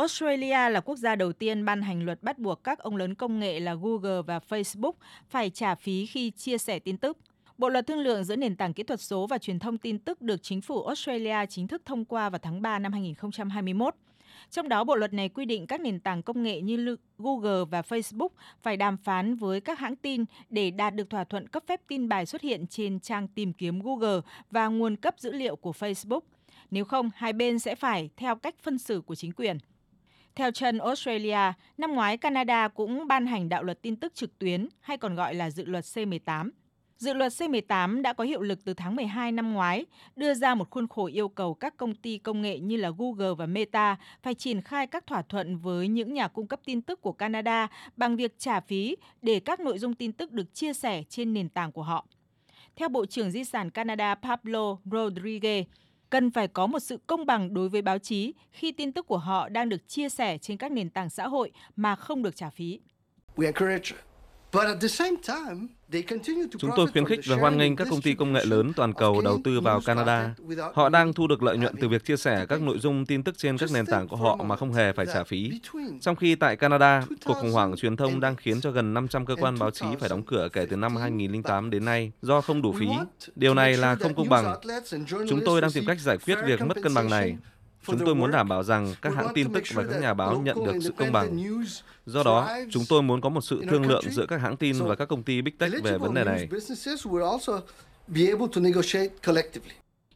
Australia là quốc gia đầu tiên ban hành luật bắt buộc các ông lớn công nghệ là Google và Facebook phải trả phí khi chia sẻ tin tức. Bộ luật thương lượng giữa nền tảng kỹ thuật số và truyền thông tin tức được chính phủ Australia chính thức thông qua vào tháng 3 năm 2021. Trong đó, bộ luật này quy định các nền tảng công nghệ như Google và Facebook phải đàm phán với các hãng tin để đạt được thỏa thuận cấp phép tin bài xuất hiện trên trang tìm kiếm Google và nguồn cấp dữ liệu của Facebook. Nếu không, hai bên sẽ phải theo cách phân xử của chính quyền. Theo chân Australia, năm ngoái Canada cũng ban hành đạo luật tin tức trực tuyến hay còn gọi là dự luật C18. Dự luật C18 đã có hiệu lực từ tháng 12 năm ngoái, đưa ra một khuôn khổ yêu cầu các công ty công nghệ như là Google và Meta phải triển khai các thỏa thuận với những nhà cung cấp tin tức của Canada bằng việc trả phí để các nội dung tin tức được chia sẻ trên nền tảng của họ. Theo Bộ trưởng Di sản Canada Pablo Rodriguez, cần phải có một sự công bằng đối với báo chí khi tin tức của họ đang được chia sẻ trên các nền tảng xã hội mà không được trả phí. Chúng tôi khuyến khích và hoan nghênh các công ty công nghệ lớn toàn cầu đầu tư vào Canada. Họ đang thu được lợi nhuận từ việc chia sẻ các nội dung tin tức trên các nền tảng của họ mà không hề phải trả phí. Trong khi tại Canada, cuộc khủng hoảng truyền thông đang khiến cho gần 500 cơ quan báo chí phải đóng cửa kể từ năm 2008 đến nay do không đủ phí. Điều này là không công bằng. Chúng tôi đang tìm cách giải quyết việc mất cân bằng này Chúng tôi muốn đảm bảo rằng các hãng tin tức và các nhà báo nhận được sự công bằng. Do đó, chúng tôi muốn có một sự thương lượng giữa các hãng tin và các công ty Big Tech về vấn đề này.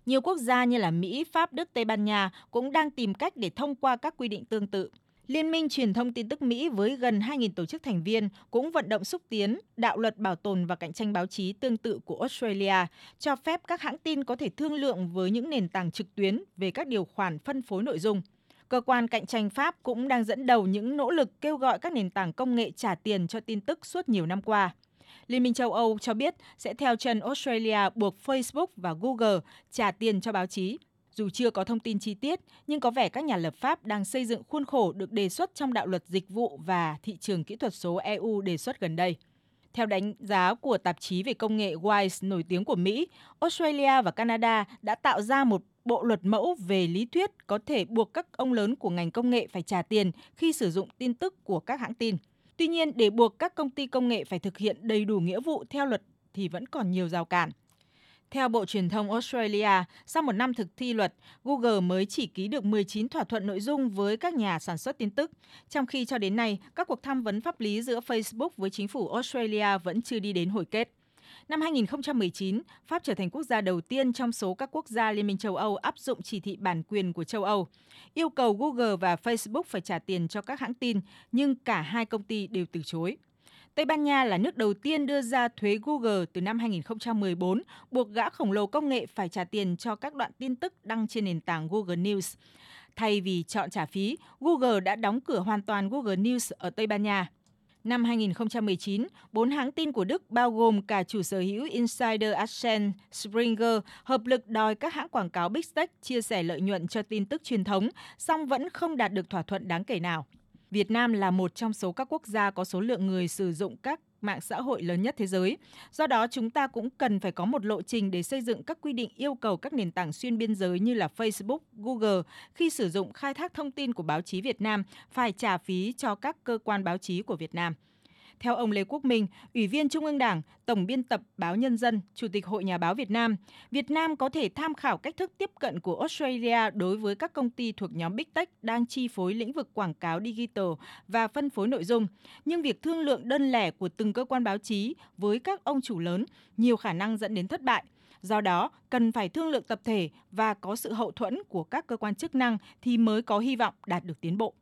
Nhiều quốc gia như là Mỹ, Pháp, Đức, Tây Ban Nha cũng đang tìm cách để thông qua các quy định tương tự. Liên minh truyền thông tin tức Mỹ với gần 2.000 tổ chức thành viên cũng vận động xúc tiến đạo luật bảo tồn và cạnh tranh báo chí tương tự của Australia, cho phép các hãng tin có thể thương lượng với những nền tảng trực tuyến về các điều khoản phân phối nội dung. Cơ quan cạnh tranh Pháp cũng đang dẫn đầu những nỗ lực kêu gọi các nền tảng công nghệ trả tiền cho tin tức suốt nhiều năm qua. Liên minh châu Âu cho biết sẽ theo chân Australia buộc Facebook và Google trả tiền cho báo chí dù chưa có thông tin chi tiết, nhưng có vẻ các nhà lập pháp đang xây dựng khuôn khổ được đề xuất trong đạo luật dịch vụ và thị trường kỹ thuật số EU đề xuất gần đây. Theo đánh giá của tạp chí về công nghệ Wise nổi tiếng của Mỹ, Australia và Canada đã tạo ra một bộ luật mẫu về lý thuyết có thể buộc các ông lớn của ngành công nghệ phải trả tiền khi sử dụng tin tức của các hãng tin. Tuy nhiên, để buộc các công ty công nghệ phải thực hiện đầy đủ nghĩa vụ theo luật thì vẫn còn nhiều rào cản. Theo Bộ Truyền thông Australia, sau một năm thực thi luật, Google mới chỉ ký được 19 thỏa thuận nội dung với các nhà sản xuất tin tức, trong khi cho đến nay, các cuộc tham vấn pháp lý giữa Facebook với chính phủ Australia vẫn chưa đi đến hồi kết. Năm 2019, Pháp trở thành quốc gia đầu tiên trong số các quốc gia Liên minh châu Âu áp dụng chỉ thị bản quyền của châu Âu, yêu cầu Google và Facebook phải trả tiền cho các hãng tin, nhưng cả hai công ty đều từ chối. Tây Ban Nha là nước đầu tiên đưa ra thuế Google từ năm 2014, buộc gã khổng lồ công nghệ phải trả tiền cho các đoạn tin tức đăng trên nền tảng Google News. Thay vì chọn trả phí, Google đã đóng cửa hoàn toàn Google News ở Tây Ban Nha. Năm 2019, bốn hãng tin của Đức bao gồm cả chủ sở hữu Insider Ascent, Springer hợp lực đòi các hãng quảng cáo Big Tech chia sẻ lợi nhuận cho tin tức truyền thống, song vẫn không đạt được thỏa thuận đáng kể nào. Việt Nam là một trong số các quốc gia có số lượng người sử dụng các mạng xã hội lớn nhất thế giới. Do đó, chúng ta cũng cần phải có một lộ trình để xây dựng các quy định yêu cầu các nền tảng xuyên biên giới như là Facebook, Google khi sử dụng khai thác thông tin của báo chí Việt Nam phải trả phí cho các cơ quan báo chí của Việt Nam. Theo ông Lê Quốc Minh, Ủy viên Trung ương Đảng, Tổng biên tập Báo Nhân dân, Chủ tịch Hội Nhà báo Việt Nam, Việt Nam có thể tham khảo cách thức tiếp cận của Australia đối với các công ty thuộc nhóm Big Tech đang chi phối lĩnh vực quảng cáo digital và phân phối nội dung. Nhưng việc thương lượng đơn lẻ của từng cơ quan báo chí với các ông chủ lớn nhiều khả năng dẫn đến thất bại. Do đó, cần phải thương lượng tập thể và có sự hậu thuẫn của các cơ quan chức năng thì mới có hy vọng đạt được tiến bộ.